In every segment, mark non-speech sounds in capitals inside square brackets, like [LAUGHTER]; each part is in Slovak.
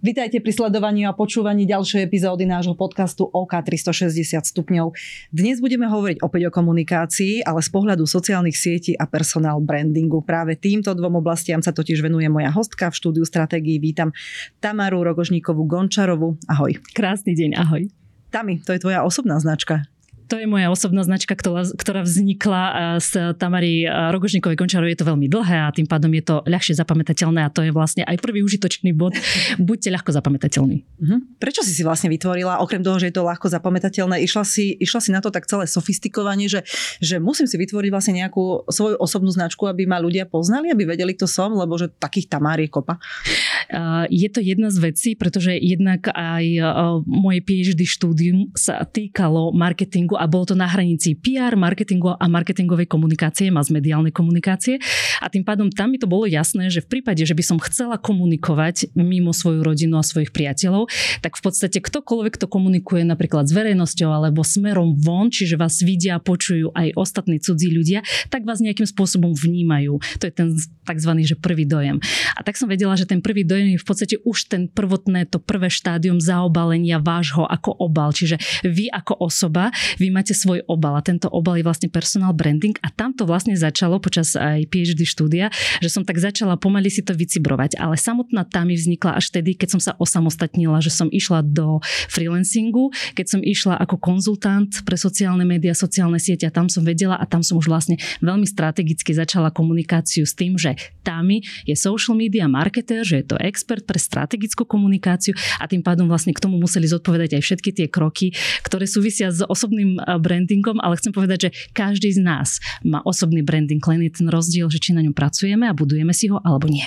Vítajte pri sledovaní a počúvaní ďalšej epizódy nášho podcastu OK 360 stupňov. Dnes budeme hovoriť opäť o komunikácii, ale z pohľadu sociálnych sietí a personál brandingu. Práve týmto dvom oblastiam sa totiž venuje moja hostka v štúdiu stratégií. Vítam Tamaru Rogožníkovú Gončarovu. Ahoj. Krásny deň, ahoj. Tami, to je tvoja osobná značka. To je moja osobná značka, ktorá, ktorá vznikla z Tamary Rogožníkovej Končarovej. Je to veľmi dlhé a tým pádom je to ľahšie zapamätateľné a to je vlastne aj prvý užitočný bod. [LAUGHS] Buďte ľahko zapamätateľní. Uh-huh. Prečo si si vlastne vytvorila, okrem toho, že je to ľahko zapamätateľné, išla si, išla si na to tak celé sofistikovanie, že, že musím si vytvoriť vlastne nejakú svoju osobnú značku, aby ma ľudia poznali, aby vedeli, kto som, lebo že takých Tamár je kopa. Je to jedna z vecí, pretože jednak aj moje PhD štúdium sa týkalo marketingu a bolo to na hranici PR, marketingu a marketingovej komunikácie, mass mediálnej komunikácie. A tým pádom tam mi to bolo jasné, že v prípade, že by som chcela komunikovať mimo svoju rodinu a svojich priateľov, tak v podstate ktokoľvek to komunikuje napríklad s verejnosťou alebo smerom von, čiže vás vidia, počujú aj ostatní cudzí ľudia, tak vás nejakým spôsobom vnímajú. To je ten tzv. že prvý dojem. A tak som vedela, že ten prvý dojem je v podstate už ten prvotné, to prvé štádium zaobalenia vášho ako obal. Čiže vy ako osoba, vy máte svoj obal a tento obal je vlastne personal branding a tam to vlastne začalo počas aj PhD štúdia, že som tak začala pomaly si to vycibrovať, ale samotná tá mi vznikla až tedy, keď som sa osamostatnila, že som išla do freelancingu, keď som išla ako konzultant pre sociálne médiá, sociálne siete a tam som vedela a tam som už vlastne veľmi strategicky začala komunikáciu s tým, že Tami je social media marketer, že je to expert pre strategickú komunikáciu a tým pádom vlastne k tomu museli zodpovedať aj všetky tie kroky, ktoré súvisia s osobným brandingom, ale chcem povedať, že každý z nás má osobný branding, len je ten rozdiel, že či na ňom pracujeme a budujeme si ho alebo nie.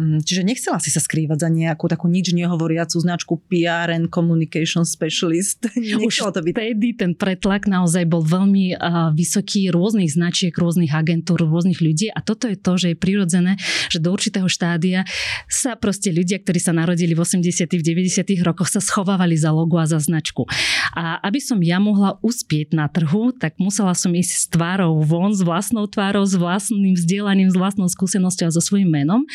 Čiže nechcela si sa skrývať za nejakú takú nič nehovoriacu značku PR and Communication Specialist. [LAUGHS] Už to byť. vtedy ten pretlak naozaj bol veľmi uh, vysoký rôznych značiek, rôznych agentúr, rôznych ľudí a toto je to, že je prirodzené, že do určitého štádia sa proste ľudia, ktorí sa narodili v 80 v 90 rokoch sa schovávali za logo a za značku. A aby som ja mohla uspieť na trhu, tak musela som ísť s tvárou von, s vlastnou tvárou, s vlastným vzdelaním, s vlastnou skúsenosťou a so svojím menom.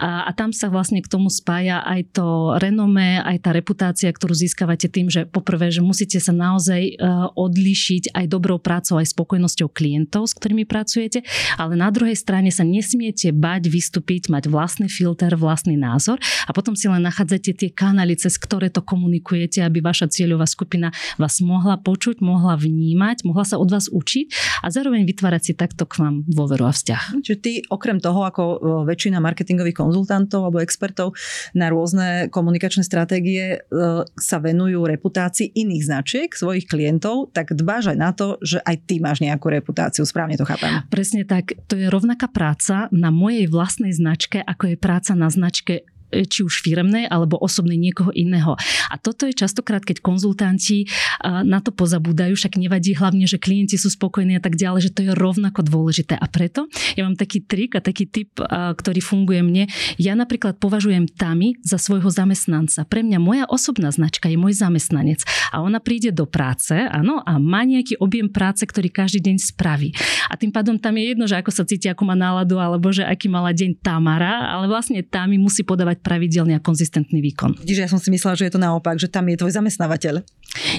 A, a tam sa vlastne k tomu spája aj to renomé, aj tá reputácia, ktorú získavate tým, že poprvé, že musíte sa naozaj e, odlišiť aj dobrou prácou, aj spokojnosťou klientov, s ktorými pracujete, ale na druhej strane sa nesmiete bať vystúpiť, mať vlastný filter, vlastný názor a potom si len nachádzate tie kanály, cez ktoré to komunikujete, aby vaša cieľová skupina vás mohla počuť, mohla vnímať, mohla sa od vás učiť a zároveň vytvárať si takto k vám dôveru a vzťah. Čiže ty okrem toho, ako e, väčšina marketingových konzultantov alebo expertov na rôzne komunikačné stratégie e, sa venujú reputácii iných značiek, svojich klientov, tak dbáš aj na to, že aj ty máš nejakú reputáciu. Správne to chápem. Presne tak. To je rovnaká práca na mojej vlastnej značke, ako je práca na značke či už firemnej alebo osobnej niekoho iného. A toto je častokrát, keď konzultanti e, na to pozabúdajú, však nevadí hlavne, že klienti sú spokojní a tak ďalej, že to je rovnako dôležité. A preto ja mám taký trik a taký typ, e, ktorý funguje mne. Ja napríklad považujem Tami za svojho zamestnanca. Pre mňa moja osobná značka je môj zamestnanec. A ona príde do práce, áno, a má nejaký objem práce, ktorý každý deň spraví. A tým pádom tam je jedno, že ako sa cíti, ako má náladu, alebo že aký mala deň Tamara, ale vlastne Tami musí podávať pravidelný a konzistentný výkon. Vidíš, ja som si myslela, že je to naopak, že tam je tvoj zamestnávateľ.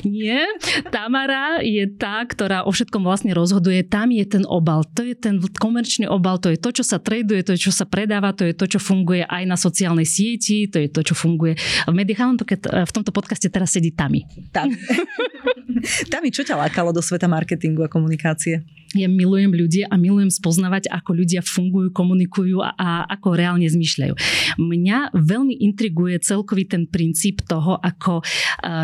Nie, Tamara je tá, ktorá o všetkom vlastne rozhoduje. Tam je ten obal, to je ten komerčný obal, to je to, čo sa traduje, to je, čo sa predáva, to je to, čo funguje aj na sociálnej sieti, to je to, čo funguje v médiách. V tomto podcaste teraz sedí Tami. Tami. [LAUGHS] Tami, čo ťa lákalo do sveta marketingu a komunikácie? Ja milujem ľudia a milujem spoznávať, ako ľudia fungujú, komunikujú a, a ako reálne zmýšľajú. Mňa veľmi intriguje celkový ten princíp toho, ako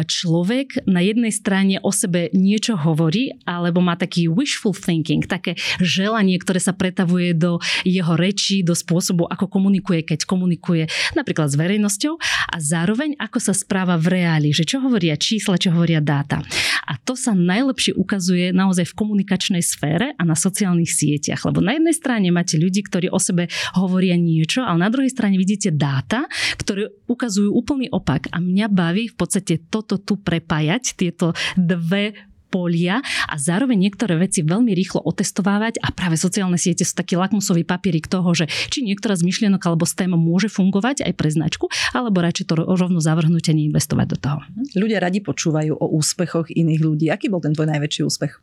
človek na jednej strane o sebe niečo hovorí, alebo má taký wishful thinking, také želanie, ktoré sa pretavuje do jeho rečí, do spôsobu, ako komunikuje, keď komunikuje napríklad s verejnosťou a zároveň ako sa správa v reáli, že čo hovoria čísla, čo hovoria dáta. A to sa najlepšie ukazuje naozaj v komunikačnej sfére sfére a na sociálnych sieťach. Lebo na jednej strane máte ľudí, ktorí o sebe hovoria niečo, ale na druhej strane vidíte dáta, ktoré ukazujú úplný opak. A mňa baví v podstate toto tu prepájať, tieto dve polia a zároveň niektoré veci veľmi rýchlo otestovávať a práve sociálne siete sú taký lakmusový papierik toho, že či niektorá z myšlienok alebo z tém môže fungovať aj pre značku, alebo radšej to rovno zavrhnúť a neinvestovať do toho. Ľudia radi počúvajú o úspechoch iných ľudí. Aký bol ten tvoj najväčší úspech?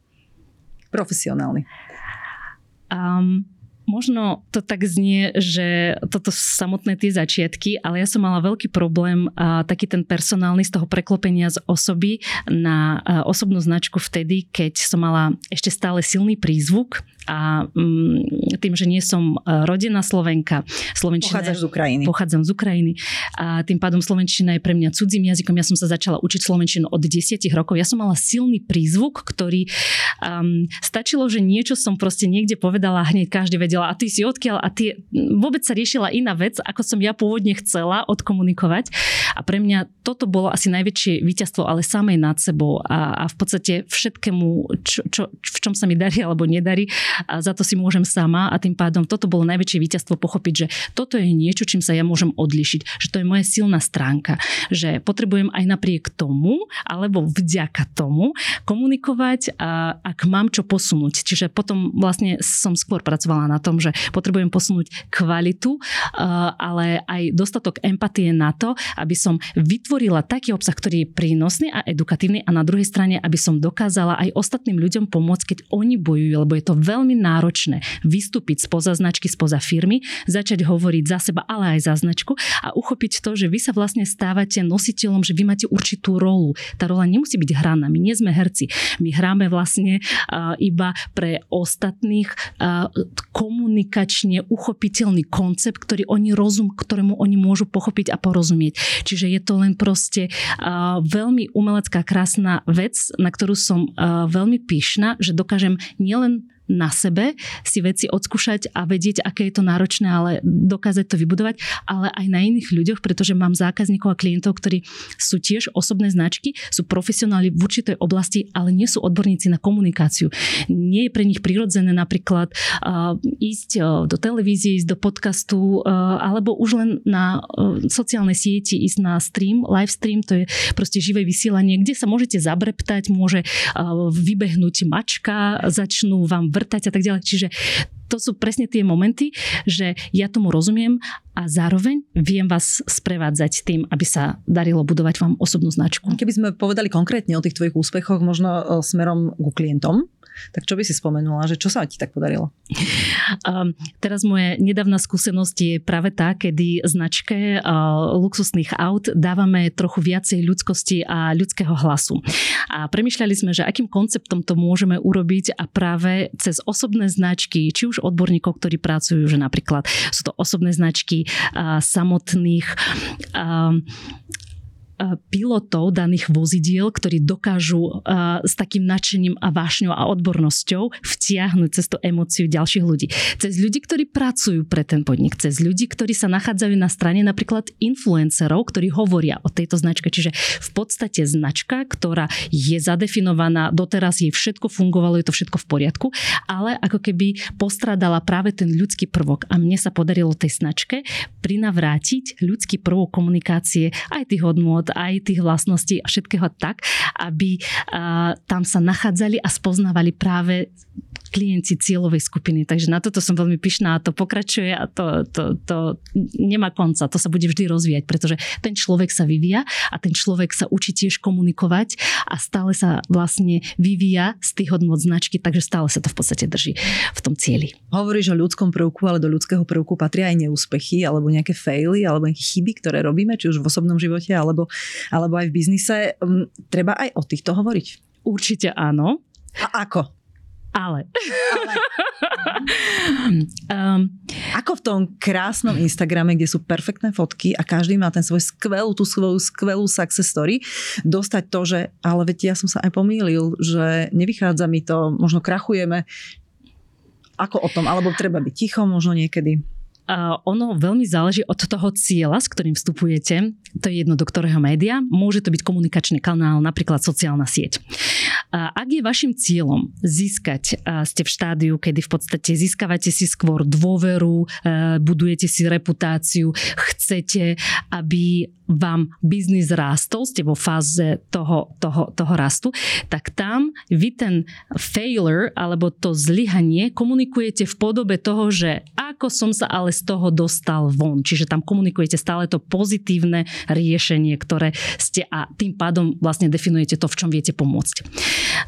Profesionálny. Um, Možno to tak znie, že toto sú samotné tie začiatky, ale ja som mala veľký problém, a taký ten personálny z toho preklopenia z osoby na osobnú značku vtedy, keď som mala ešte stále silný prízvuk a mm, tým, že nie som rodená Slovenka, Slovenčina... Pochádzaš z Ukrajiny. Pochádzam z Ukrajiny a tým pádom Slovenčina je pre mňa cudzím jazykom. Ja som sa začala učiť Slovenčinu od 10 rokov. Ja som mala silný prízvuk, ktorý um, stačilo, že niečo som proste niekde povedala a hneď každý vedela a ty si odkiaľ a tie, vôbec sa riešila iná vec, ako som ja pôvodne chcela odkomunikovať. A pre mňa toto bolo asi najväčšie víťazstvo, ale samej nad sebou a, a v podstate všetkému, čo, čo, v čom sa mi darí alebo nedarí, a za to si môžem sama. A tým pádom toto bolo najväčšie víťazstvo pochopiť, že toto je niečo, čím sa ja môžem odlišiť, že to je moja silná stránka, že potrebujem aj napriek tomu alebo vďaka tomu komunikovať, a ak mám čo posunúť. Čiže potom vlastne som skôr pracovala na tom, že potrebujem posunúť kvalitu, ale aj dostatok empatie na to, aby som vytvorila taký obsah, ktorý je prínosný a edukatívny a na druhej strane, aby som dokázala aj ostatným ľuďom pomôcť, keď oni bojujú, lebo je to veľmi náročné vystúpiť spoza značky, spoza firmy, začať hovoriť za seba, ale aj za značku a uchopiť to, že vy sa vlastne stávate nositeľom, že vy máte určitú rolu. Tá rola nemusí byť hraná, my nie sme herci. My hráme vlastne uh, iba pre ostatných uh, komunikačne uchopiteľný koncept, ktorý oni rozum, ktorému oni môžu pochopiť a porozumieť. Čiže je to len proste uh, veľmi umelecká, krásna vec, na ktorú som uh, veľmi pyšná, že dokážem nielen na sebe si veci odskúšať a vedieť, aké je to náročné, ale dokázať to vybudovať, ale aj na iných ľuďoch, pretože mám zákazníkov a klientov, ktorí sú tiež osobné značky, sú profesionáli v určitej oblasti, ale nie sú odborníci na komunikáciu. Nie je pre nich prirodzené napríklad uh, ísť uh, do televízie, ísť do podcastu, uh, alebo už len na uh, sociálnej sieti ísť na stream, live stream, to je proste živé vysielanie, kde sa môžete zabreptať, môže uh, vybehnúť mačka, začnú vám vrtať a tak ďalej. Čiže to sú presne tie momenty, že ja tomu rozumiem a zároveň viem vás sprevádzať tým, aby sa darilo budovať vám osobnú značku. Keby sme povedali konkrétne o tých tvojich úspechoch, možno e, smerom ku klientom, tak čo by si spomenula, že čo sa ti tak podarilo? Um, teraz moje nedávna skúsenosť je práve tá, kedy značke uh, luxusných aut dávame trochu viacej ľudskosti a ľudského hlasu. A premyšľali sme, že akým konceptom to môžeme urobiť a práve cez osobné značky, či už odborníkov, ktorí pracujú, že napríklad sú to osobné značky uh, samotných uh, pilotov daných vozidiel, ktorí dokážu s takým nadšením a vášňou a odbornosťou vtiahnuť cez tú emóciu ďalších ľudí. Cez ľudí, ktorí pracujú pre ten podnik, cez ľudí, ktorí sa nachádzajú na strane napríklad influencerov, ktorí hovoria o tejto značke. Čiže v podstate značka, ktorá je zadefinovaná, doteraz jej všetko fungovalo, je to všetko v poriadku, ale ako keby postradala práve ten ľudský prvok. A mne sa podarilo tej značke prinavrátiť ľudský prvok komunikácie aj tých hodnôt, hodnot, aj tých vlastností a všetkého tak, aby tam sa nachádzali a spoznávali práve klienti cieľovej skupiny. Takže na toto som veľmi pyšná a to pokračuje a to, to, to nemá konca. To sa bude vždy rozvíjať, pretože ten človek sa vyvíja a ten človek sa učí tiež komunikovať a stále sa vlastne vyvíja z tých hodnot značky, takže stále sa to v podstate drží v tom cieli. Hovoríš o ľudskom prvku, ale do ľudského prvku patria aj neúspechy alebo nejaké faily alebo chyby, ktoré robíme, či už v osobnom živote alebo, alebo aj v biznise. Hm, treba aj o týchto hovoriť? Určite áno. A ako? Ale. Ale. [LAUGHS] um, Ako v tom krásnom Instagrame, kde sú perfektné fotky a každý má ten svoj skvelú, tú svoju skvelú success story, dostať to, že ale veď ja som sa aj pomýlil, že nevychádza mi to, možno krachujeme. Ako o tom? Alebo treba byť ticho možno niekedy? Uh, ono veľmi záleží od toho cieľa, s ktorým vstupujete. To je jedno, do ktorého média. Môže to byť komunikačný kanál, napríklad sociálna sieť. Ak je vašim cieľom získať, ste v štádiu, kedy v podstate získavate si skôr dôveru, budujete si reputáciu, chcete, aby vám biznis rástol, ste vo fáze toho, toho, toho rastu, tak tam vy ten failure alebo to zlyhanie komunikujete v podobe toho, že ako som sa ale z toho dostal von. Čiže tam komunikujete stále to pozitívne riešenie, ktoré ste a tým pádom vlastne definujete to, v čom viete pomôcť.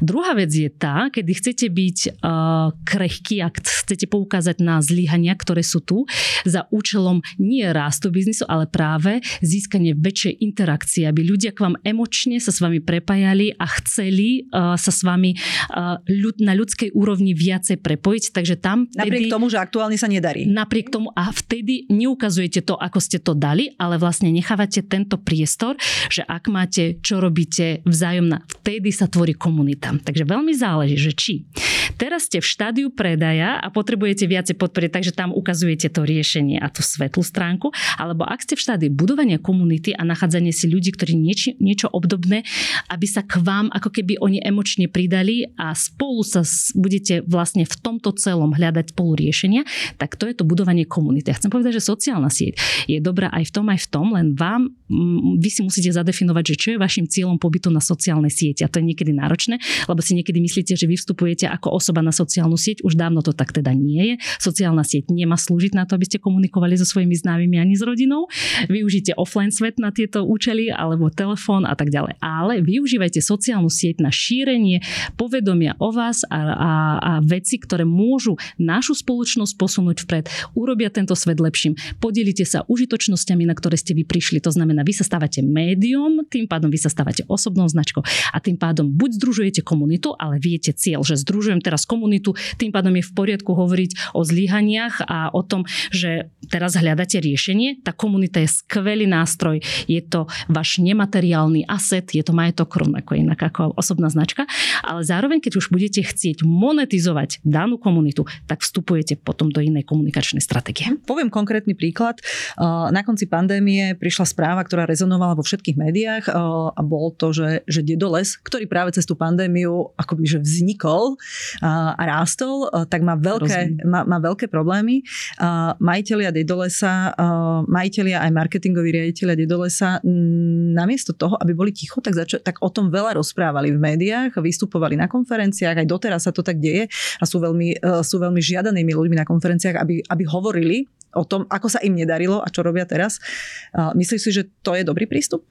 Druhá vec je tá, kedy chcete byť uh, krehký, ak chcete poukázať na zlyhania, ktoré sú tu, za účelom nie rastu biznisu, ale práve získanie vytvorenie väčšej interakcie, aby ľudia k vám emočne sa s vami prepájali a chceli uh, sa s vami uh, ľud, na ľudskej úrovni viacej prepojiť. Takže tam... Vtedy, napriek tomu, že aktuálne sa nedarí. Napriek tomu a vtedy neukazujete to, ako ste to dali, ale vlastne nechávate tento priestor, že ak máte, čo robíte vzájomná, vtedy sa tvorí komunita. Takže veľmi záleží, že či teraz ste v štádiu predaja a potrebujete viacej podporiť, takže tam ukazujete to riešenie a tú svetlú stránku, alebo ak ste v štádiu budovania komunity, komunity a nachádzanie si ľudí, ktorí nieči, niečo obdobné, aby sa k vám ako keby oni emočne pridali a spolu sa budete vlastne v tomto celom hľadať spolu riešenia, tak to je to budovanie komunity. Ja chcem povedať, že sociálna sieť je dobrá aj v tom, aj v tom, len vám, vy si musíte zadefinovať, že čo je vašim cieľom pobytu na sociálnej sieti. A to je niekedy náročné, lebo si niekedy myslíte, že vy vstupujete ako osoba na sociálnu sieť. Už dávno to tak teda nie je. Sociálna sieť nemá slúžiť na to, aby ste komunikovali so svojimi známymi ani s rodinou. Využite offline svet svet na tieto účely alebo telefón a tak ďalej. Ale využívajte sociálnu sieť na šírenie povedomia o vás a, a, a veci, ktoré môžu našu spoločnosť posunúť vpred, urobia tento svet lepším. Podelite sa užitočnosťami, na ktoré ste vy prišli. To znamená, vy sa stávate médium, tým pádom vy sa stávate osobnou značkou a tým pádom buď združujete komunitu, ale viete cieľ, že združujem teraz komunitu, tým pádom je v poriadku hovoriť o zlyhaniach a o tom, že teraz hľadáte riešenie. Tá komunita je skvelý nástroj nástroj, je to váš nemateriálny aset, je to majetok rovnako inak ako osobná značka, ale zároveň, keď už budete chcieť monetizovať danú komunitu, tak vstupujete potom do inej komunikačnej stratégie. Poviem konkrétny príklad. Na konci pandémie prišla správa, ktorá rezonovala vo všetkých médiách a bol to, že, že Dedoles, ktorý práve cez tú pandémiu akoby že vznikol a rástol, tak má veľké, má, má veľké problémy. Majiteľia Dedolesa, majiteľia aj marketingoví riaditeľia do lesa, namiesto toho, aby boli ticho, tak, zača- tak o tom veľa rozprávali v médiách, vystupovali na konferenciách, aj doteraz sa to tak deje a sú veľmi, e, sú veľmi žiadanými ľuďmi na konferenciách, aby, aby hovorili o tom, ako sa im nedarilo a čo robia teraz. Myslíš si, že to je dobrý prístup?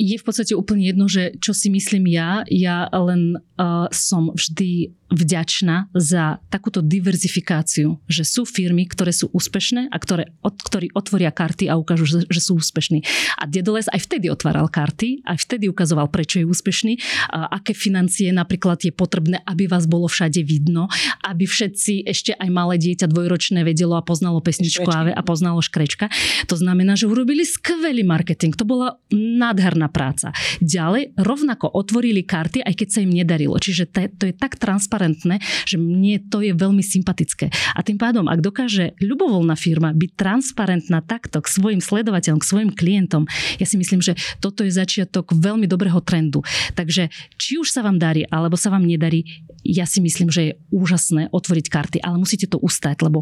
je v podstate úplne jedno, že čo si myslím ja. Ja len uh, som vždy vďačná za takúto diverzifikáciu, že sú firmy, ktoré sú úspešné a ktoré, od, ktorí otvoria karty a ukážu, že, že sú úspešní. A Dedoles aj vtedy otváral karty, aj vtedy ukazoval, prečo je úspešný, a aké financie napríklad je potrebné, aby vás bolo všade vidno, aby všetci, ešte aj malé dieťa dvojročné vedelo a poznalo pesničku Škrečky. a poznalo škrečka. To znamená, že urobili skvelý marketing. To bola nádherná práca. Ďalej rovnako otvorili karty, aj keď sa im nedarilo. Čiže to je, to je tak transparentné transparentné, že mne to je veľmi sympatické. A tým pádom, ak dokáže ľubovoľná firma byť transparentná takto k svojim sledovateľom, k svojim klientom, ja si myslím, že toto je začiatok veľmi dobrého trendu. Takže či už sa vám darí, alebo sa vám nedarí, ja si myslím, že je úžasné otvoriť karty, ale musíte to ustať, lebo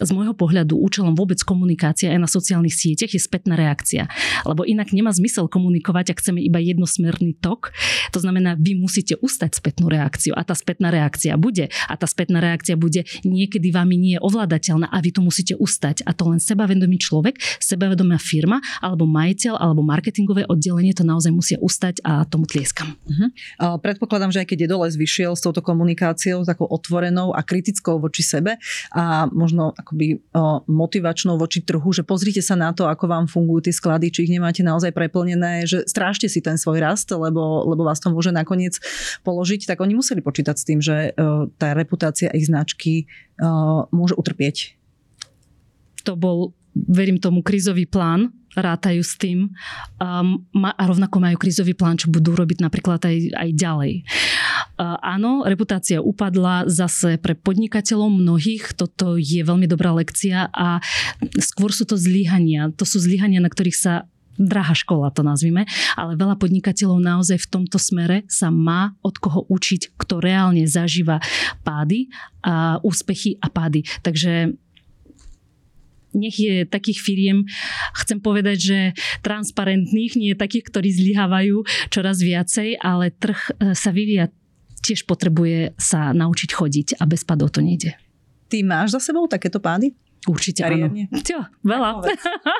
z môjho pohľadu účelom vôbec komunikácia aj na sociálnych sieťach je spätná reakcia. Lebo inak nemá zmysel komunikovať, ak chceme iba jednosmerný tok. To znamená, vy musíte ustať spätnú reakciu a tá spätná reakcia bude. A tá spätná reakcia bude niekedy vami nie je ovládateľná a vy to musíte ustať. A to len sebavedomý človek, sebavedomá firma alebo majiteľ alebo marketingové oddelenie to naozaj musia ustať a tomu tlieskam. Uh-huh. predpokladám, že aj keď je dole vyšiel s touto komunikáciou, takou otvorenou a kritickou voči sebe a možno akoby motivačnou voči trhu, že pozrite sa na to, ako vám fungujú tie sklady, či ich nemáte naozaj preplnené, že strážte si ten svoj rast, lebo, lebo vás to môže nakoniec položiť, tak oni museli počítať s tým, že tá reputácia ich značky môže utrpieť. To bol verím tomu, krizový plán, rátajú s tým um, a rovnako majú krizový plán, čo budú robiť napríklad aj, aj ďalej. Uh, áno, reputácia upadla zase pre podnikateľov mnohých, toto je veľmi dobrá lekcia a skôr sú to zlyhania. To sú zlyhania, na ktorých sa drahá škola to nazvime, ale veľa podnikateľov naozaj v tomto smere sa má od koho učiť, kto reálne zažíva pády a úspechy a pády. Takže nech je takých firiem, chcem povedať, že transparentných, nie takých, ktorí zlyhávajú čoraz viacej, ale trh e, sa vyvíja, tiež potrebuje sa naučiť chodiť a bez padov to nejde. Ty máš za sebou takéto pády? Určite áno. Čo, veľa.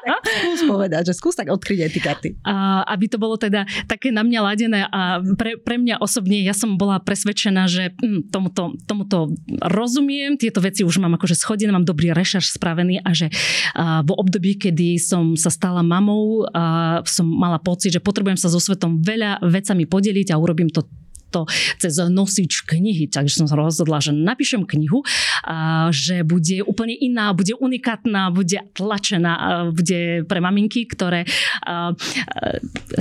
Tak skús povedať, že skús tak odkryť aj ty karty. A, aby to bolo teda také na mňa ladené a pre, pre mňa osobne, ja som bola presvedčená, že hm, tomuto, tomuto rozumiem, tieto veci už mám akože schodené, mám dobrý rešerš spravený a že a, v období, kedy som sa stala mamou, a som mala pocit, že potrebujem sa so svetom veľa vecami podeliť a urobím to to cez nosič knihy. Takže som sa rozhodla, že napíšem knihu, že bude úplne iná, bude unikátna, bude tlačená, bude pre maminky, ktoré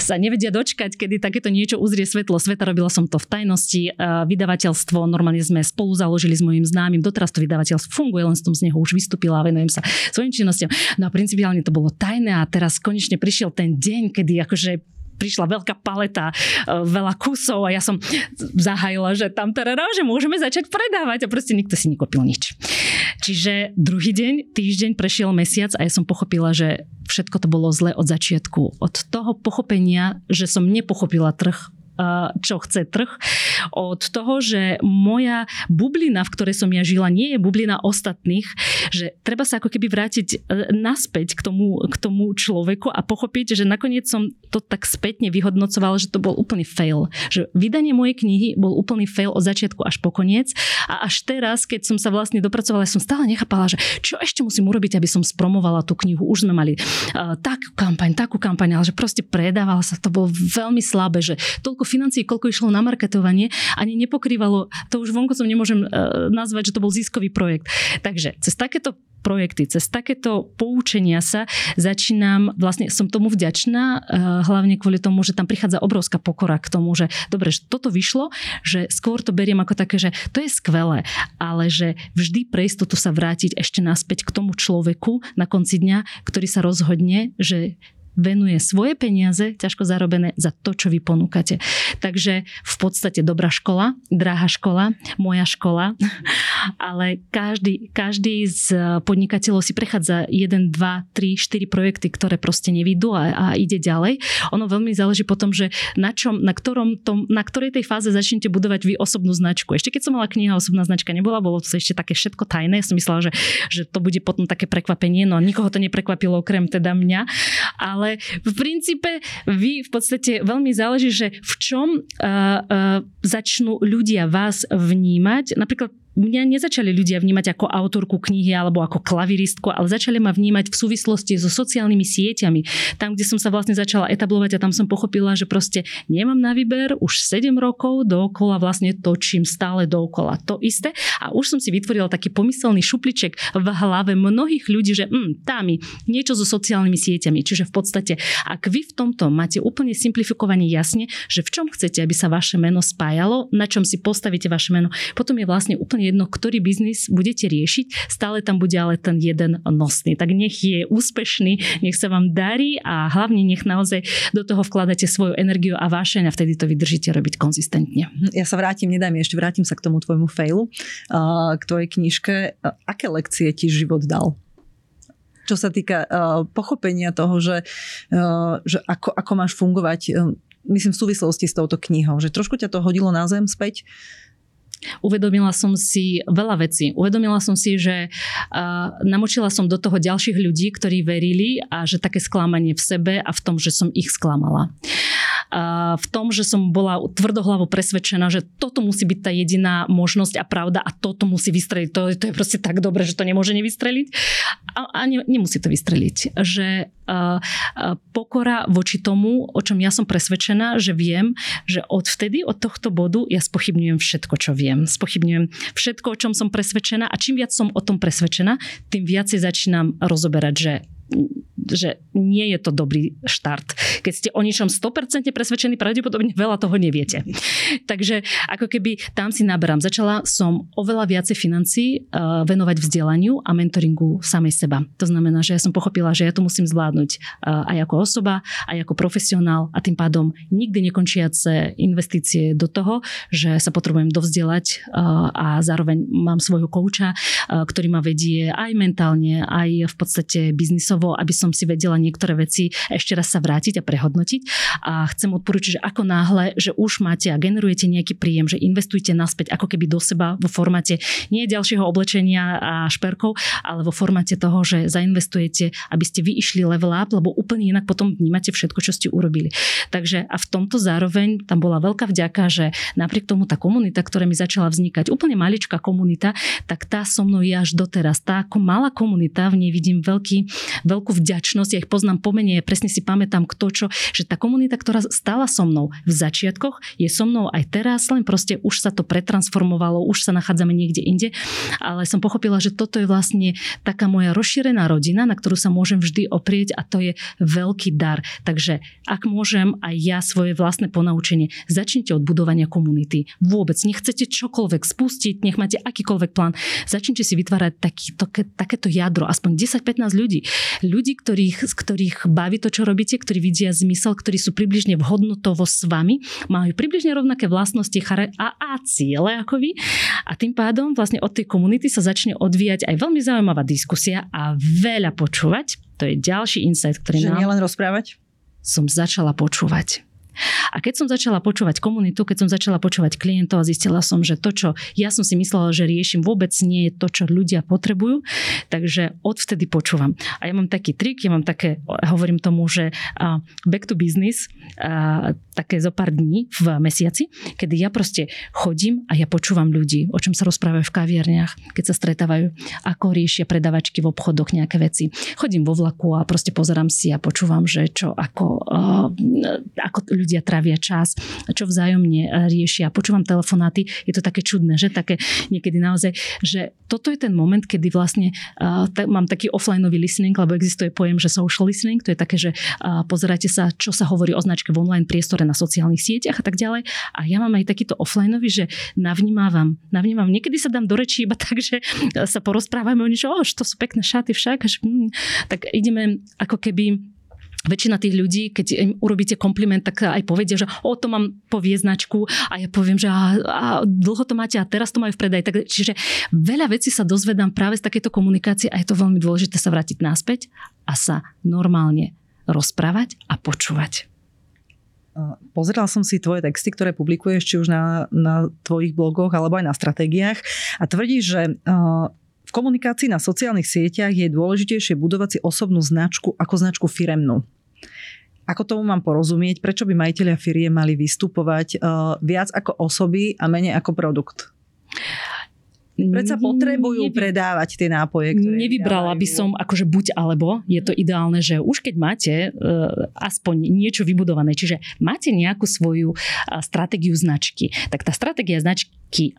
sa nevedia dočkať, kedy takéto niečo uzrie svetlo sveta. Robila som to v tajnosti. Vydavateľstvo, normálne sme spolu založili s mojim známym, doteraz to vydavateľstvo funguje, len som z neho už vystúpila a venujem sa svojim činnostiam. No a principiálne to bolo tajné a teraz konečne prišiel ten deň, kedy akože prišla veľká paleta, e, veľa kusov a ja som zahajila, že tam teda, že môžeme začať predávať a proste nikto si nekopil nič. Čiže druhý deň, týždeň prešiel mesiac a ja som pochopila, že všetko to bolo zle od začiatku. Od toho pochopenia, že som nepochopila trh, čo chce trh. Od toho, že moja bublina, v ktorej som ja žila, nie je bublina ostatných, že treba sa ako keby vrátiť e, naspäť k tomu, k tomu človeku a pochopiť, že nakoniec som to tak spätne vyhodnocovala, že to bol úplný fail. Že vydanie mojej knihy bol úplný fail od začiatku až po koniec a až teraz, keď som sa vlastne dopracovala, som stále nechápala, že čo ešte musím urobiť, aby som spromovala tú knihu. Už sme mali uh, takú kampaň, takú kampaň, ale že proste predávala sa, to bolo veľmi slabé, že toľko toľko financií, koľko išlo na marketovanie, ani nepokrývalo, to už vonko som nemôžem uh, nazvať, že to bol ziskový projekt. Takže cez takéto projekty, cez takéto poučenia sa začínam, vlastne som tomu vďačná, uh, hlavne kvôli tomu, že tam prichádza obrovská pokora k tomu, že dobre, že toto vyšlo, že skôr to beriem ako také, že to je skvelé, ale že vždy pre istotu sa vrátiť ešte naspäť k tomu človeku na konci dňa, ktorý sa rozhodne, že venuje svoje peniaze, ťažko zarobené, za to, čo vy ponúkate. Takže v podstate dobrá škola, drahá škola, moja škola, [LAUGHS] ale každý, každý z podnikateľov si prechádza 1, 2, 3, 4 projekty, ktoré proste nevidú a, a ide ďalej. Ono veľmi záleží potom, že na, čom, na, ktorom tom, na ktorej tej fáze začnete budovať vy osobnú značku. Ešte keď som mala kniha, osobná značka nebola, bolo to ešte také všetko tajné. Ja som myslela, že, že to bude potom také prekvapenie, no nikoho to neprekvapilo okrem teda mňa. Ale ale v princípe vy v podstate veľmi záleží, že v čom uh, uh, začnú ľudia vás vnímať. Napríklad mňa nezačali ľudia vnímať ako autorku knihy alebo ako klaviristku, ale začali ma vnímať v súvislosti so sociálnymi sieťami. Tam, kde som sa vlastne začala etablovať a tam som pochopila, že proste nemám na výber, už 7 rokov dookola vlastne točím stále dookola to isté a už som si vytvorila taký pomyselný šupliček v hlave mnohých ľudí, že mm, tam niečo so sociálnymi sieťami. Čiže v podstate, ak vy v tomto máte úplne simplifikovanie jasne, že v čom chcete, aby sa vaše meno spájalo, na čom si postavíte vaše meno, potom je vlastne úplne jedno, ktorý biznis budete riešiť, stále tam bude ale ten jeden nosný. Tak nech je úspešný, nech sa vám darí a hlavne nech naozaj do toho vkladáte svoju energiu a vášeň a vtedy to vydržíte robiť konzistentne. Ja sa vrátim, nedaj mi ešte, vrátim sa k tomu tvojmu failu, k tvojej knižke. Aké lekcie ti život dal? čo sa týka pochopenia toho, že, že ako, ako máš fungovať, uh, myslím v súvislosti s touto knihou, že trošku ťa to hodilo na zem späť, Uvedomila som si veľa vecí. Uvedomila som si, že uh, namočila som do toho ďalších ľudí, ktorí verili a že také sklamanie v sebe a v tom, že som ich sklamala. V tom, že som bola tvrdohlavo presvedčená, že toto musí byť tá jediná možnosť a pravda a toto musí vystreliť. To, to je proste tak dobre, že to nemôže nevystreliť. A, a ne, nemusí to vystreliť. Že pokora voči tomu, o čom ja som presvedčená, že viem, že od vtedy, od tohto bodu ja spochybňujem všetko, čo viem spochybňujem. Všetko, o čom som presvedčená a čím viac som o tom presvedčená, tým viacej začínam rozoberať, že že nie je to dobrý štart. Keď ste o ničom 100% presvedčení, pravdepodobne veľa toho neviete. [LAUGHS] Takže ako keby tam si naberám. Začala som oveľa viacej financí uh, venovať vzdelaniu a mentoringu samej seba. To znamená, že ja som pochopila, že ja to musím zvládnuť uh, aj ako osoba, aj ako profesionál a tým pádom nikdy nekončiace investície do toho, že sa potrebujem dovzdelať uh, a zároveň mám svojho kouča, ktorý ma vedie aj mentálne, aj v podstate biznisovo, aby som si vedela niektoré veci ešte raz sa vrátiť a prehodnotiť. A chcem odporúčiť, že ako náhle, že už máte a generujete nejaký príjem, že investujte naspäť ako keby do seba vo formáte nie ďalšieho oblečenia a šperkov, ale vo formáte toho, že zainvestujete, aby ste vy išli level up, lebo úplne inak potom vnímate všetko, čo ste urobili. Takže a v tomto zároveň tam bola veľká vďaka, že napriek tomu tá komunita, ktorá mi začala vznikať, úplne maličká komunita, tak tá so mnou je až doteraz. Tá ako malá komunita, v nej vidím veľký, veľkú vďačnosť, ja ich poznám pomene, presne si pamätám kto čo, že tá komunita, ktorá stala so mnou v začiatkoch, je so mnou aj teraz, len proste už sa to pretransformovalo, už sa nachádzame niekde inde, ale som pochopila, že toto je vlastne taká moja rozšírená rodina, na ktorú sa môžem vždy oprieť a to je veľký dar. Takže ak môžem aj ja svoje vlastné ponaučenie, začnite od budovania komunity. Vôbec nechcete čokoľvek spustiť, nech máte akýkoľvek plán, začnite si vytvárať taký, to, takéto jadro, aspoň 10-15 ľudí. Ľudí, ktorých, z ktorých baví to, čo robíte, ktorí vidia zmysel, ktorí sú približne vhodnotovo s vami, majú približne rovnaké vlastnosti a, a ciele ako vy. A tým pádom vlastne od tej komunity sa začne odvíjať aj veľmi zaujímavá diskusia a veľa počúvať. To je ďalší insight, ktorý Že nám... len rozprávať? Som začala počúvať. A keď som začala počúvať komunitu, keď som začala počúvať klientov a zistila som, že to, čo ja som si myslela, že riešim, vôbec nie je to, čo ľudia potrebujú, takže odvtedy počúvam. A ja mám taký trik, ja mám také, hovorím tomu, že back to business, také zo pár dní v mesiaci, kedy ja proste chodím a ja počúvam ľudí, o čom sa rozprávajú v kaviarniach, keď sa stretávajú, ako riešia predavačky v obchodoch nejaké veci. Chodím vo vlaku a proste pozerám si a počúvam, že čo, ako, ako ľudia trávia čas, čo vzájomne e, riešia. Počúvam telefonáty, je to také čudné, že také niekedy naozaj, že toto je ten moment, kedy vlastne uh, t- mám taký offlineový listening, lebo existuje pojem, že social listening, to je také, že uh, pozerajte sa, čo sa hovorí o značke v online priestore na sociálnych sieťach a tak ďalej. A ja mám aj takýto offlineový, že navnímavam, navnímavam. Niekedy sa dám do reči iba tak, že sa porozprávame o niečo, to sú pekné šaty však, že, hm, tak ideme ako keby väčšina tých ľudí, keď im urobíte kompliment, tak aj povedia, že o, to mám povie značku a ja poviem, že a, a dlho to máte a teraz to majú v predaj. Tak, čiže veľa vecí sa dozvedám práve z takéto komunikácie a je to veľmi dôležité sa vrátiť naspäť a sa normálne rozprávať a počúvať. Pozeral som si tvoje texty, ktoré publikuješ či už na, na tvojich blogoch alebo aj na stratégiách a tvrdíš, že v komunikácii na sociálnych sieťach je dôležitejšie budovať si osobnú značku ako značku firemnú. Ako tomu mám porozumieť? Prečo by majiteľia firie mali vystupovať uh, viac ako osoby a menej ako produkt? Predsa potrebujú Nevy... predávať tie nápoje, ktoré Nevybrala by som akože buď alebo. Je to ideálne, že už keď máte uh, aspoň niečo vybudované, čiže máte nejakú svoju uh, stratégiu značky, tak tá stratégia značky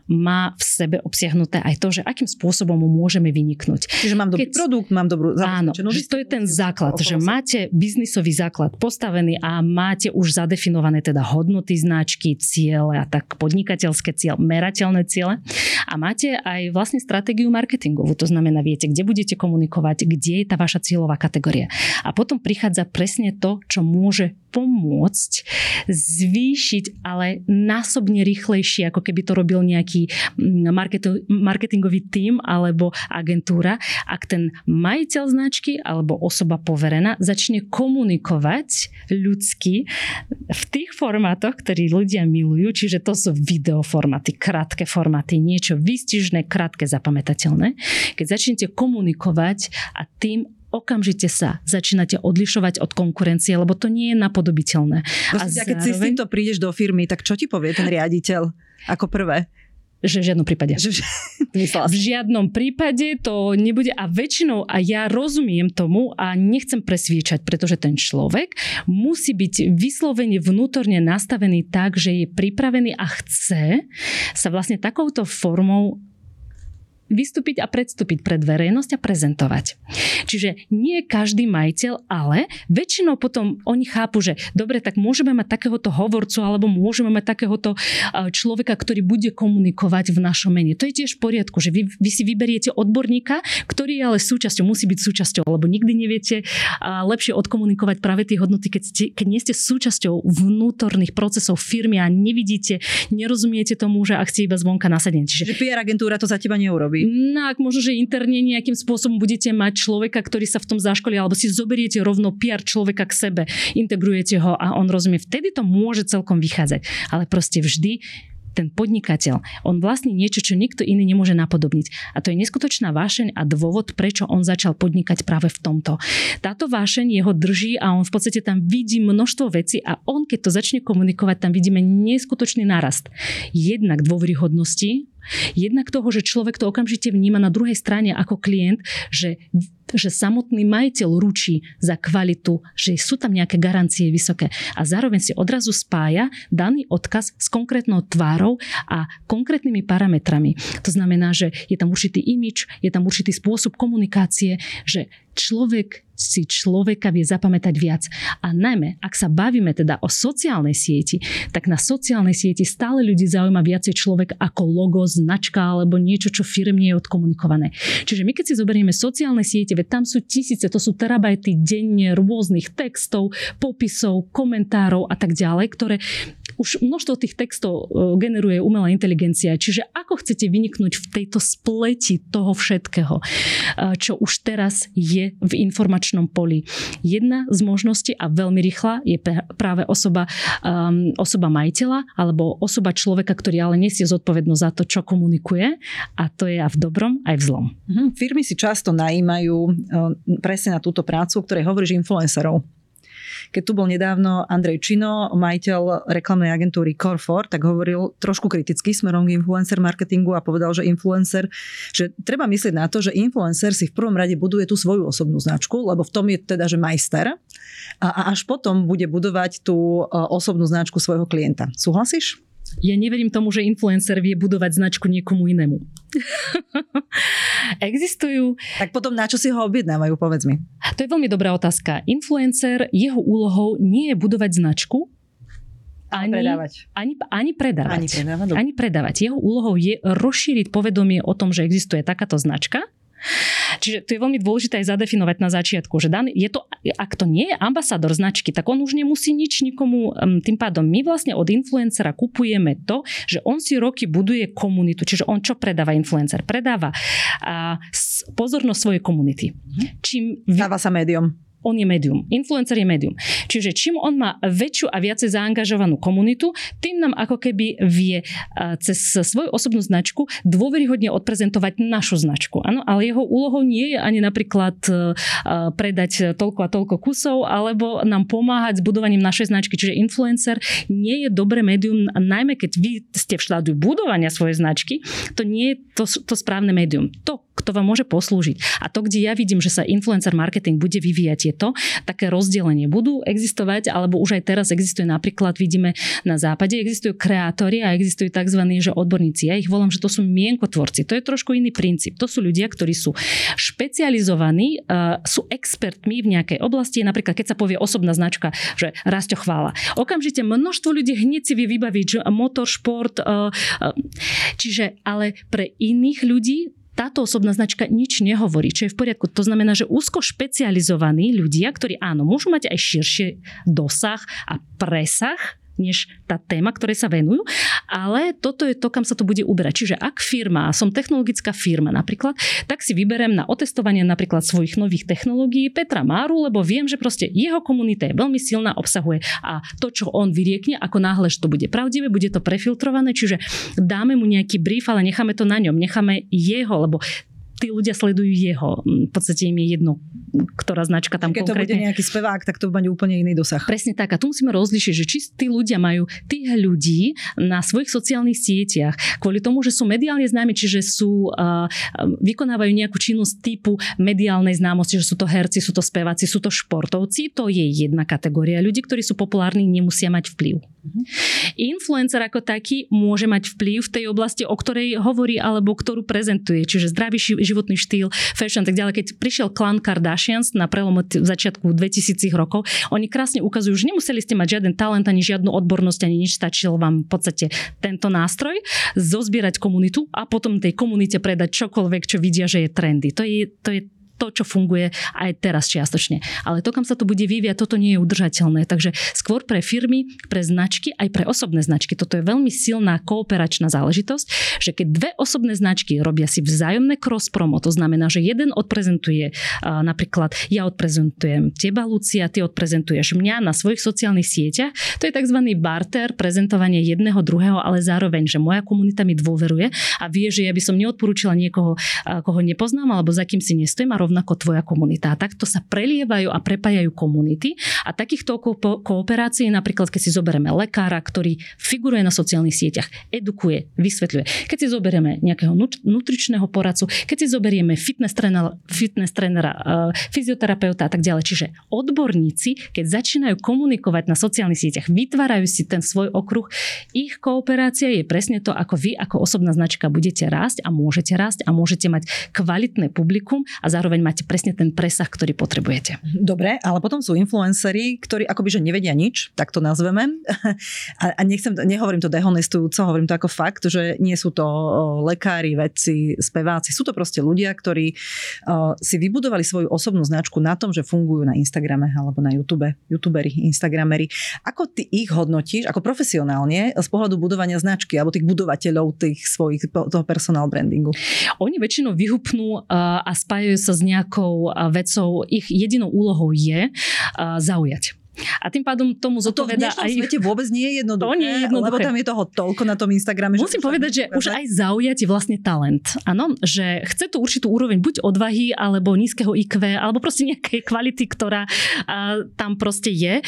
má v sebe obsiahnuté aj to, že akým spôsobom môžeme vyniknúť. Čiže mám dobrý keď... produkt, mám dobrú Áno, že to je ten základ, že máte biznisový základ postavený a máte už zadefinované teda hodnoty značky, ciele a tak podnikateľské ciele, merateľné ciele a máte aj vlastne stratégiu marketingovú. To znamená, viete, kde budete komunikovať, kde je tá vaša cieľová kategória. A potom prichádza presne to, čo môže pomôcť zvýšiť, ale násobne rýchlejšie, ako keby to robil nejaký mm, marketingový tím alebo agentúra, ak ten majiteľ značky alebo osoba poverená začne komunikovať ľudsky v tých formátoch, ktorí ľudia milujú, čiže to sú videoformáty, krátke formáty, niečo výstižné, krátke, zapamätateľné. Keď začnete komunikovať a tým okamžite sa začínate odlišovať od konkurencie, lebo to nie je napodobiteľné. a zároveň... keď si s týmto prídeš do firmy, tak čo ti povie ten riaditeľ ako prvé? Že v žiadnom prípade. Že, [LAUGHS] v žiadnom prípade to nebude a väčšinou a ja rozumiem tomu a nechcem presviečať, pretože ten človek musí byť vyslovene vnútorne nastavený tak, že je pripravený a chce sa vlastne takouto formou vystúpiť a predstúpiť pred verejnosť a prezentovať. Čiže nie každý majiteľ, ale väčšinou potom oni chápu, že dobre, tak môžeme mať takéhoto hovorcu alebo môžeme mať takéhoto človeka, ktorý bude komunikovať v našom mene. To je tiež v poriadku, že vy, vy si vyberiete odborníka, ktorý je ale súčasťou, musí byť súčasťou, lebo nikdy neviete lepšie odkomunikovať práve tie hodnoty, keď, ste, keď nie ste súčasťou vnútorných procesov firmy a nevidíte, nerozumiete tomu, že ak ste iba zvonka nasadení. Čiže že PR agentúra to za teba neurobi robí. No ak možno, že interne nejakým spôsobom budete mať človeka, ktorý sa v tom zaškolí, alebo si zoberiete rovno PR človeka k sebe, integrujete ho a on rozumie, vtedy to môže celkom vychádzať. Ale proste vždy ten podnikateľ, on vlastní niečo, čo nikto iný nemôže napodobniť. A to je neskutočná vášeň a dôvod, prečo on začal podnikať práve v tomto. Táto vášeň jeho drží a on v podstate tam vidí množstvo vecí a on, keď to začne komunikovať, tam vidíme neskutočný nárast. Jednak dôveryhodnosti, Jednak toho, že človek to okamžite vníma na druhej strane ako klient, že že samotný majiteľ ručí za kvalitu, že sú tam nejaké garancie vysoké a zároveň si odrazu spája daný odkaz s konkrétnou tvárou a konkrétnymi parametrami. To znamená, že je tam určitý imič, je tam určitý spôsob komunikácie, že človek si človeka vie zapamätať viac. A najmä, ak sa bavíme teda o sociálnej sieti, tak na sociálnej sieti stále ľudí zaujíma viacej človek ako logo, značka alebo niečo, čo firmne je odkomunikované. Čiže my keď si zoberieme sociálne siete, veď tam sú tisíce, to sú terabajty denne rôznych textov, popisov, komentárov a tak ďalej, ktoré už množstvo tých textov e, generuje umelá inteligencia. Čiže ako chcete vyniknúť v tejto spleti toho všetkého, e, čo už teraz je v informačnom poli. Jedna z možností a veľmi rýchla je práve osoba, um, osoba majiteľa alebo osoba človeka, ktorý ale nesie zodpovednosť za to, čo komunikuje a to je aj v dobrom, aj v zlom. Mhm. Firmy si často najímajú e, presne na túto prácu, o hovoríš influencerov. Keď tu bol nedávno Andrej Čino, majiteľ reklamnej agentúry Core4, tak hovoril trošku kriticky smerom k influencer marketingu a povedal, že influencer, že treba myslieť na to, že influencer si v prvom rade buduje tú svoju osobnú značku, lebo v tom je teda, že majster a až potom bude budovať tú e, osobnú značku svojho klienta. Súhlasíš? Ja neverím tomu, že influencer vie budovať značku niekomu inému. [LAUGHS] Existujú... Tak potom na čo si ho objednávajú, povedz mi. To je veľmi dobrá otázka. Influencer, jeho úlohou nie je budovať značku, ani predávať. Ani, ani predávať. Ani predávať. Ani predávať. Jeho úlohou je rozšíriť povedomie o tom, že existuje takáto značka Čiže to je veľmi dôležité aj zadefinovať na začiatku, že dan, je to, ak to nie je ambasador značky, tak on už nemusí nič nikomu, tým pádom my vlastne od influencera kupujeme to, že on si roky buduje komunitu, čiže on čo predáva influencer? Predáva a, pozornosť svojej komunity. Mhm. Čím... Dáva sa médium on je médium. Influencer je médium. Čiže čím on má väčšiu a viacej zaangažovanú komunitu, tým nám ako keby vie cez svoju osobnú značku dôveryhodne odprezentovať našu značku. Áno, ale jeho úlohou nie je ani napríklad predať toľko a toľko kusov, alebo nám pomáhať s budovaním našej značky. Čiže influencer nie je dobré médium, najmä keď vy ste v štádiu budovania svojej značky, to nie je to, to správne médium. To, kto vám môže poslúžiť. A to, kde ja vidím, že sa influencer marketing bude vyvíjať, je to, také rozdelenie. Budú existovať, alebo už aj teraz existuje napríklad, vidíme na západe, existujú kreatóri a existujú tzv. Že odborníci. Ja ich volám, že to sú mienkotvorci. To je trošku iný princíp. To sú ľudia, ktorí sú špecializovaní, uh, sú expertmi v nejakej oblasti. Napríklad, keď sa povie osobná značka, že Rasto chvála. Okamžite množstvo ľudí hneď si vie vybaviť, že motor, šport. Uh, uh, čiže ale pre iných ľudí táto osobná značka nič nehovorí, čo je v poriadku. To znamená, že úzko špecializovaní ľudia, ktorí áno, môžu mať aj širšie dosah a presah, než tá téma, ktoré sa venujú, ale toto je to, kam sa to bude uberať. Čiže ak firma, som technologická firma napríklad, tak si vyberiem na otestovanie napríklad svojich nových technológií Petra Máru, lebo viem, že proste jeho komunita je veľmi silná, obsahuje a to, čo on vyriekne, ako náhle, že to bude pravdivé, bude to prefiltrované, čiže dáme mu nejaký brief, ale necháme to na ňom, necháme jeho, lebo tí ľudia sledujú jeho. V podstate im je jedno, ktorá značka tam Keď konkrétne. to bude nejaký spevák, tak to bude úplne iný dosah. Presne tak. A tu musíme rozlišiť, že či tí ľudia majú tých ľudí na svojich sociálnych sieťach kvôli tomu, že sú mediálne známi, čiže sú, uh, vykonávajú nejakú činnosť typu mediálnej známosti, že sú to herci, sú to speváci, sú to športovci. To je jedna kategória ľudí, ktorí sú populárni, nemusia mať vplyv. Uh-huh. Influencer ako taký môže mať vplyv v tej oblasti, o ktorej hovorí alebo ktorú prezentuje, čiže zdravý životný štýl, fashion tak ďalej. Keď prišiel klan Kardashians na prelom začiatku 2000 rokov, oni krásne ukazujú, že nemuseli ste mať žiaden talent ani žiadnu odbornosť, ani nič, stačil vám v podstate tento nástroj, zozbierať komunitu a potom tej komunite predať čokoľvek, čo vidia, že je trendy. To je, to je to, čo funguje aj teraz čiastočne. Ale to, kam sa to bude vyviať, toto nie je udržateľné. Takže skôr pre firmy, pre značky, aj pre osobné značky. Toto je veľmi silná kooperačná záležitosť, že keď dve osobné značky robia si vzájomné cross promo, to znamená, že jeden odprezentuje napríklad ja odprezentujem teba, Lucia, ty odprezentuješ mňa na svojich sociálnych sieťach. To je tzv. barter, prezentovanie jedného druhého, ale zároveň, že moja komunita mi dôveruje a vie, že ja by som neodporúčila niekoho, koho nepoznám alebo za kým si nestojím a rovnako tvoja komunita. A takto sa prelievajú a prepájajú komunity a takýchto ko- kooperácií napríklad, keď si zoberieme lekára, ktorý figuruje na sociálnych sieťach, edukuje, vysvetľuje. Keď si zoberieme nejakého nutričného poradcu, keď si zoberieme fitness trénera, fitness trénera uh, fyzioterapeuta a tak ďalej. Čiže odborníci, keď začínajú komunikovať na sociálnych sieťach, vytvárajú si ten svoj okruh, ich kooperácia je presne to, ako vy ako osobná značka budete rásť a môžete rásť a môžete mať kvalitné publikum a zároveň zároveň máte presne ten presah, ktorý potrebujete. Dobre, ale potom sú influenceri, ktorí akoby že nevedia nič, tak to nazveme. [LAUGHS] A, a nechcem, nehovorím to dehonestujúco, hovorím to ako fakt, že nie sú to lekári, vedci, speváci. Sú to proste ľudia, ktorí si vybudovali svoju osobnú značku na tom, že fungujú na Instagrame alebo na YouTube, youtuberi, instagrameri. Ako ty ich hodnotíš, ako profesionálne z pohľadu budovania značky alebo tých budovateľov tých svojich, toho personal brandingu? Oni väčšinou vyhupnú a spájajú sa s nejakou vecou, ich jedinou úlohou je zaujať. A tým pádom tomu zodpoveda to aj... svete vôbec nie je jednoduché, to nie je jednoduché, lebo tam je toho toľko na tom Instagrame. Musím že povedať, že už aj zaujať je vlastne talent. Áno, že chce tú určitú úroveň buď odvahy, alebo nízkeho IQ, alebo proste nejakej kvality, ktorá a, tam proste je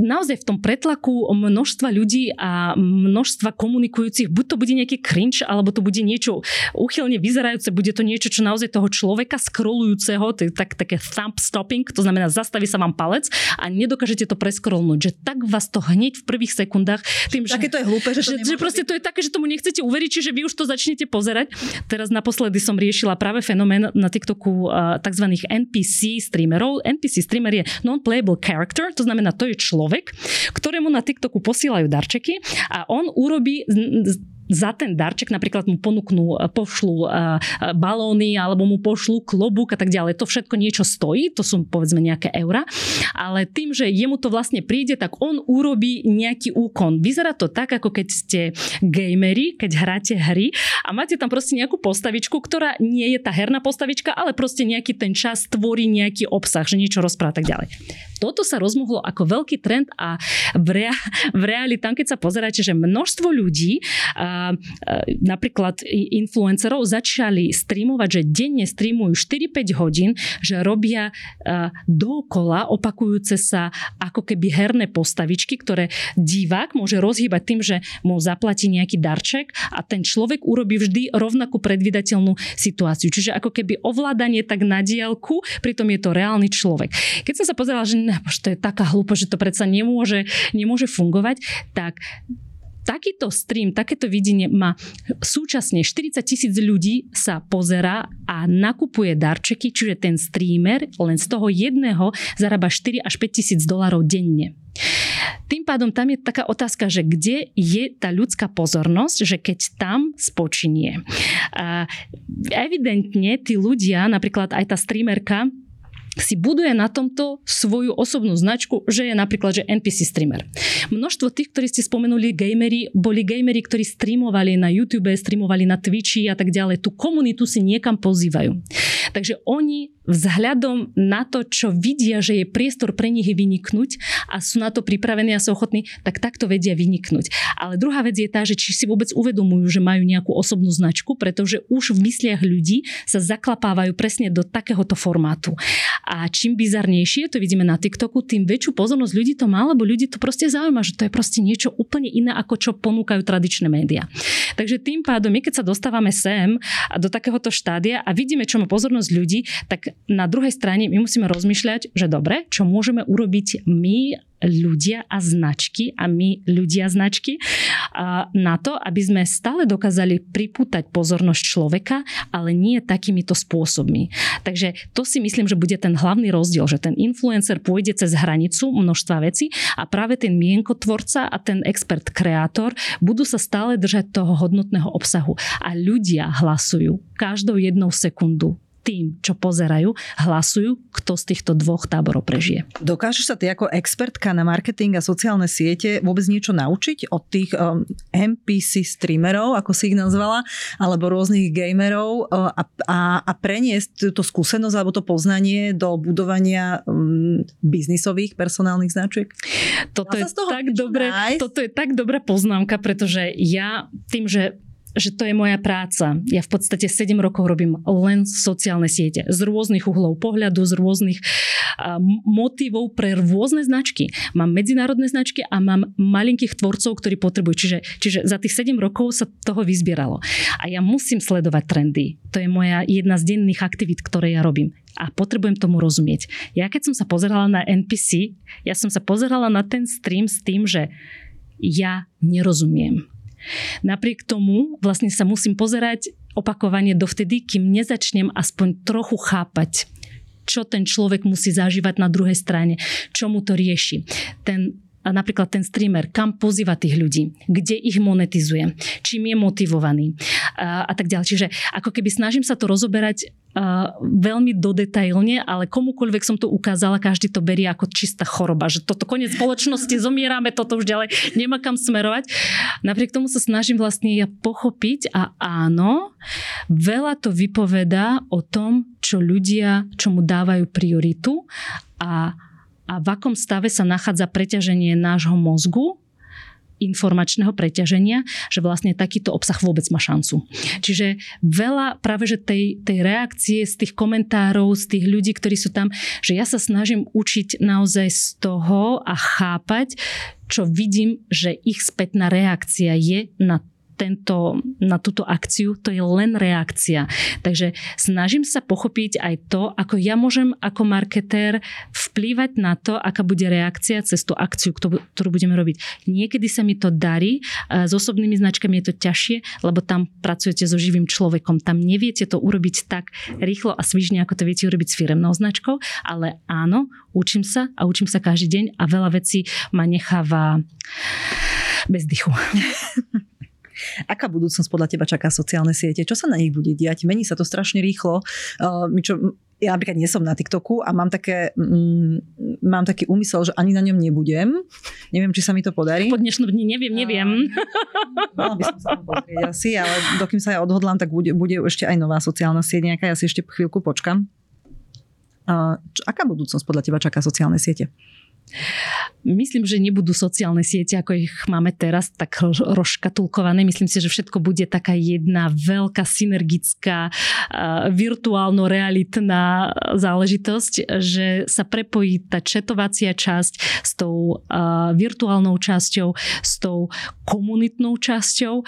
naozaj v tom pretlaku množstva ľudí a množstva komunikujúcich, buď to bude nejaký cringe, alebo to bude niečo uchylne vyzerajúce, bude to niečo, čo naozaj toho človeka scrollujúceho, to je tak, také thumb stopping, to znamená zastaví sa vám palec a nedokážete to preskrolnúť, že tak vás to hneď v prvých sekundách tým, že, také to je hlúpe, že, že, že proste to je také, že tomu nechcete uveriť, čiže vy už to začnete pozerať. Teraz naposledy som riešila práve fenomén na TikToku tzv. NPC streamerov. NPC streamer je non-playable character, to znamená, to je človek, človek, ktorému na TikToku posielajú darčeky a on urobí za ten darček napríklad mu ponúknú, e, pošlu e, e, balóny alebo mu pošlu klobúk a tak ďalej. To všetko niečo stojí, to sú povedzme nejaké eurá, ale tým, že jemu to vlastne príde, tak on urobí nejaký úkon. Vyzerá to tak, ako keď ste gamery, keď hráte hry a máte tam proste nejakú postavičku, ktorá nie je tá herná postavička, ale proste nejaký ten čas tvorí nejaký obsah, že niečo rozpráva tak ďalej. Toto sa rozmohlo ako veľký trend a v, rea- [LAUGHS] v reáli tam, keď sa pozeráte, že množstvo ľudí uh, napríklad influencerov začali streamovať, že denne streamujú 4-5 hodín, že robia dokola opakujúce sa ako keby herné postavičky, ktoré divák môže rozhýbať tým, že mu zaplatí nejaký darček a ten človek urobí vždy rovnakú predvydateľnú situáciu. Čiže ako keby ovládanie tak na diálku, pritom je to reálny človek. Keď som sa pozerala, že to je taká hlúpo, že to predsa nemôže, nemôže fungovať, tak takýto stream, takéto videnie má súčasne 40 tisíc ľudí sa pozera a nakupuje darčeky, čiže ten streamer len z toho jedného zarába 4 až 5 tisíc dolarov denne. Tým pádom tam je taká otázka, že kde je tá ľudská pozornosť, že keď tam spočinie. A evidentne tí ľudia, napríklad aj tá streamerka, si buduje na tomto svoju osobnú značku, že je napríklad že NPC streamer. Množstvo tých, ktorí ste spomenuli, gamery, boli gamery, ktorí streamovali na YouTube, streamovali na Twitchi a tak ďalej. Tú komunitu si niekam pozývajú. Takže oni vzhľadom na to, čo vidia, že je priestor pre nich vyniknúť a sú na to pripravení a sú ochotní, tak takto vedia vyniknúť. Ale druhá vec je tá, že či si vôbec uvedomujú, že majú nejakú osobnú značku, pretože už v mysliach ľudí sa zaklapávajú presne do takéhoto formátu. A čím bizarnejšie, to vidíme na TikToku, tým väčšiu pozornosť ľudí to má, lebo ľudí to proste zaujíma, že to je proste niečo úplne iné, ako čo ponúkajú tradičné médiá. Takže tým pádom, my keď sa dostávame sem a do takéhoto štádia a vidíme, čo má pozornosť ľudí, tak na druhej strane my musíme rozmýšľať, že dobre, čo môžeme urobiť my ľudia a značky a my ľudia značky na to, aby sme stále dokázali pripútať pozornosť človeka, ale nie takýmito spôsobmi. Takže to si myslím, že bude ten hlavný rozdiel, že ten influencer pôjde cez hranicu množstva vecí a práve ten mienkotvorca a ten expert kreator budú sa stále držať toho hodnotného obsahu a ľudia hlasujú každou jednou sekundu tým, čo pozerajú, hlasujú, kto z týchto dvoch táborov prežije. Dokážeš sa ty ako expertka na marketing a sociálne siete vôbec niečo naučiť od tých um, NPC streamerov, ako si ich nazvala, alebo rôznych gamerov uh, a, a, a preniesť túto skúsenosť alebo to poznanie do budovania um, biznisových personálnych značiek? Toto je, tak dobré, toto je tak dobrá poznámka, pretože ja tým, že že to je moja práca. Ja v podstate 7 rokov robím len sociálne siete z rôznych uhlov pohľadu, z rôznych motivov pre rôzne značky. Mám medzinárodné značky a mám malinkých tvorcov, ktorí potrebujú. Čiže, čiže za tých 7 rokov sa toho vyzbieralo. A ja musím sledovať trendy. To je moja jedna z denných aktivít, ktoré ja robím. A potrebujem tomu rozumieť. Ja keď som sa pozerala na NPC, ja som sa pozerala na ten stream s tým, že ja nerozumiem Napriek tomu vlastne sa musím pozerať opakovane dovtedy, kým nezačnem aspoň trochu chápať, čo ten človek musí zažívať na druhej strane, čo mu to rieši. Ten napríklad ten streamer, kam pozýva tých ľudí, kde ich monetizuje, čím je motivovaný a, a tak ďalej. Čiže ako keby snažím sa to rozoberať uh, veľmi dodetailne, ale komukoľvek som to ukázala, každý to berie ako čistá choroba, že toto koniec spoločnosti, [LAUGHS] zomierame, toto už ďalej nemá kam smerovať. Napriek tomu sa snažím vlastne ja pochopiť a áno, veľa to vypovedá o tom, čo ľudia, čomu dávajú prioritu a a v akom stave sa nachádza preťaženie nášho mozgu, informačného preťaženia, že vlastne takýto obsah vôbec má šancu. Čiže veľa práve že tej, tej reakcie z tých komentárov, z tých ľudí, ktorí sú tam, že ja sa snažím učiť naozaj z toho a chápať, čo vidím, že ich spätná reakcia je na tento, na túto akciu, to je len reakcia. Takže snažím sa pochopiť aj to, ako ja môžem ako marketér vplývať na to, aká bude reakcia cez tú akciu, ktorú budeme robiť. Niekedy sa mi to darí, s osobnými značkami je to ťažšie, lebo tam pracujete so živým človekom. Tam neviete to urobiť tak rýchlo a svižne, ako to viete urobiť s firemnou značkou, ale áno, učím sa a učím sa každý deň a veľa vecí ma necháva bez dychu. [LAUGHS] Aká budúcnosť podľa teba čaká sociálne siete? Čo sa na nich bude diať? Mení sa to strašne rýchlo. Uh, my čo, ja napríklad nie som na TikToku a mám, také, mm, mám taký úmysel, že ani na ňom nebudem. Neviem, či sa mi to podarí. Po dnešnom dni neviem, neviem. [LAUGHS] Mala by som sa pozrieť asi, ale dokým sa ja odhodlám, tak bude, bude ešte aj nová sociálna sieť nejaká. Ja si ešte chvíľku počkam. Uh, čo, aká budúcnosť podľa teba čaká sociálne siete? Myslím, že nebudú sociálne siete, ako ich máme teraz, tak rozškatulkované. Myslím si, že všetko bude taká jedna veľká synergická virtuálno-realitná záležitosť, že sa prepojí tá četovacia časť s tou virtuálnou časťou, s tou komunitnou časťou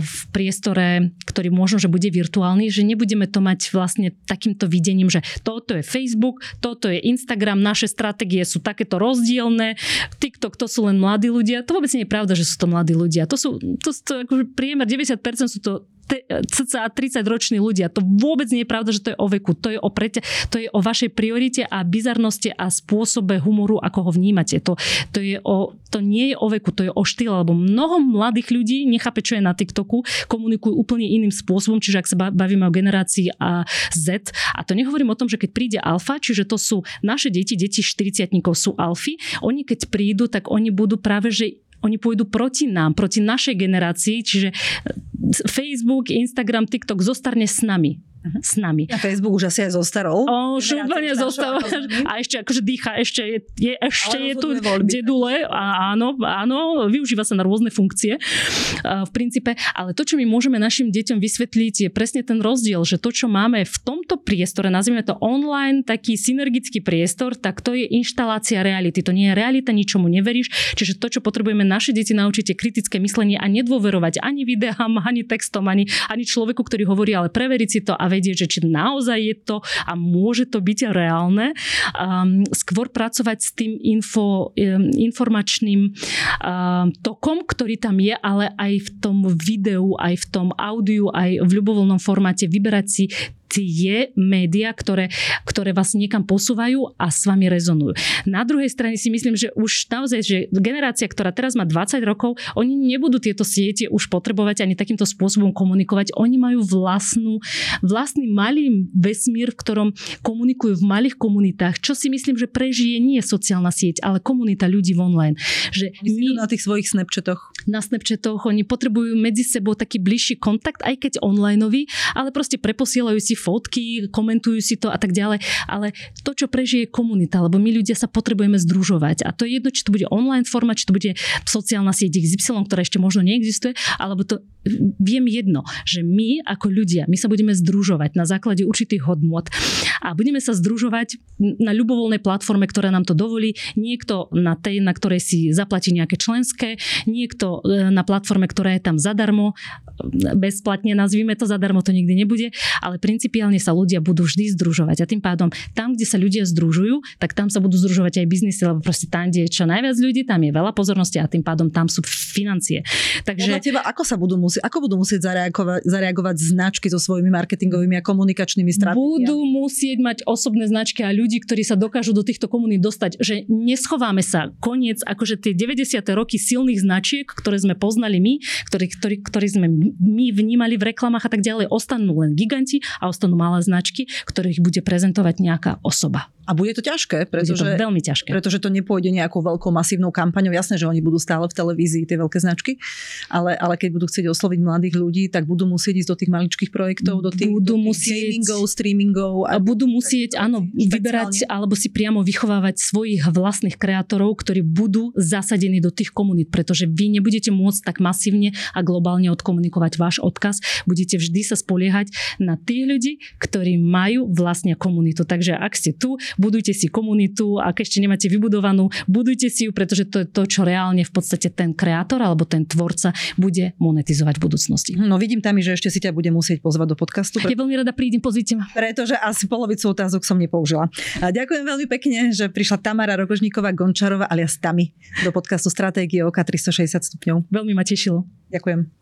v priestore, ktorý možno, že bude virtuálny, že nebudeme to mať vlastne takýmto videním, že toto je Facebook, toto je Instagram, naše stratégie sú takéto roz rozdielne. TikTok to sú len mladí ľudia. To vôbec nie je pravda, že sú to mladí ľudia. To sú, to, to akože priemer 90% sú to cca 30 roční ľudia. To vôbec nie je pravda, že to je o veku. To je o, preťa- to je o vašej priorite a bizarnosti a spôsobe humoru, ako ho vnímate. To, to, je o, to nie je o veku, to je o štýle, lebo mnoho mladých ľudí nechápe, čo je na TikToku, komunikujú úplne iným spôsobom, čiže ak sa bavíme o generácii a Z. A to nehovorím o tom, že keď príde alfa, čiže to sú naše deti, deti 40 sú alfy, oni keď prídu, tak oni budú práve, že oni pôjdu proti nám, proti našej generácii, čiže Facebook, Instagram, TikTok zostarne s nami s nami. A Facebook už asi aj zostarol. O, už úplne zostal. A ešte akože dýcha, ešte je, je ešte je tu voľby. dedule a áno, áno, využíva sa na rôzne funkcie v princípe. Ale to, čo my môžeme našim deťom vysvetliť, je presne ten rozdiel, že to, čo máme v tomto priestore, nazvime to online, taký synergický priestor, tak to je inštalácia reality. To nie je realita, ničomu neveríš. Čiže to, čo potrebujeme naše deti naučiť, je kritické myslenie a nedôverovať ani videám, ani textom, ani, ani človeku, ktorý hovorí, ale preveriť si to a vedieť, že či naozaj je to a môže to byť reálne. Um, skôr pracovať s tým info, um, informačným um, tokom, ktorý tam je, ale aj v tom videu, aj v tom audiu, aj v ľubovoľnom formáte vyberať si tie médiá, ktoré, ktoré vás niekam posúvajú a s vami rezonujú. Na druhej strane si myslím, že už naozaj, že generácia, ktorá teraz má 20 rokov, oni nebudú tieto siete už potrebovať ani takýmto spôsobom komunikovať. Oni majú vlastnú, vlastný malý vesmír, v ktorom komunikujú v malých komunitách, čo si myslím, že prežije nie sociálna sieť, ale komunita ľudí v online. Že my, na tých svojich Snapchatoch. Na Snapchatoch oni potrebujú medzi sebou taký bližší kontakt, aj keď onlineový, ale proste preposielajú si fotky, komentujú si to a tak ďalej, ale to, čo prežije komunita, lebo my ľudia sa potrebujeme združovať a to je jedno, či to bude online forma, či to bude sociálna sieť XY, ktorá ešte možno neexistuje, alebo to viem jedno, že my ako ľudia, my sa budeme združovať na základe určitých hodnôt a budeme sa združovať na ľubovoľnej platforme, ktorá nám to dovolí. Niekto na tej, na ktorej si zaplatí nejaké členské, niekto e, na platforme, ktorá je tam zadarmo, bezplatne nazvime to, zadarmo to nikdy nebude, ale principiálne sa ľudia budú vždy združovať a tým pádom tam, kde sa ľudia združujú, tak tam sa budú združovať aj biznisy, lebo proste tam, kde je čo najviac ľudí, tam je veľa pozornosti a tým pádom tam sú financie. Takže... Podľa teba, ako sa budú musieť, ako budú musieť zareagovať, zareagovať značky so svojimi marketingovými a komunikačnými stratégiami? Budú musieť mať osobné značky a ľudí, ktorí sa dokážu do týchto komunít dostať, že neschováme sa. Koniec, akože tie 90. roky silných značiek, ktoré sme poznali my, ktoré, ktoré, ktoré sme my vnímali v reklamách a tak ďalej, ostanú len giganti a ostanú malé značky, ktorých bude prezentovať nejaká osoba. A bude to ťažké, pretože, bude to veľmi ťažké. pretože to nepôjde nejakou veľkou masívnou kampaňou. Jasné, že oni budú stále v televízii, tie veľké značky, ale, ale keď budú chcieť osloviť mladých ľudí, tak budú musieť ísť do tých maličkých projektov, do tých, budú do tých musieť, gamingov, streamingov. A, budú musieť, áno, vyberať alebo si priamo vychovávať svojich vlastných kreatorov, ktorí budú zasadení do tých komunít, pretože vy nebudete môcť tak masívne a globálne odkomunikovať váš odkaz. Budete vždy sa spoliehať na tých ľudí, ktorí majú vlastne komunitu. Takže ak ste tu, budujte si komunitu, ak ešte nemáte vybudovanú, budujte si ju, pretože to je to, čo reálne v podstate ten kreator alebo ten tvorca bude monetizovať v budúcnosti. No vidím tam, že ešte si ťa bude musieť pozvať do podcastu. Pre... Ja veľmi rada prídem, pozrite ma. Pretože asi polovicu otázok som nepoužila. A ďakujem veľmi pekne, že prišla Tamara Rokožníková Gončarová alias Tami do podcastu Stratégie OK 360 stupňov. Veľmi ma tešilo. Ďakujem.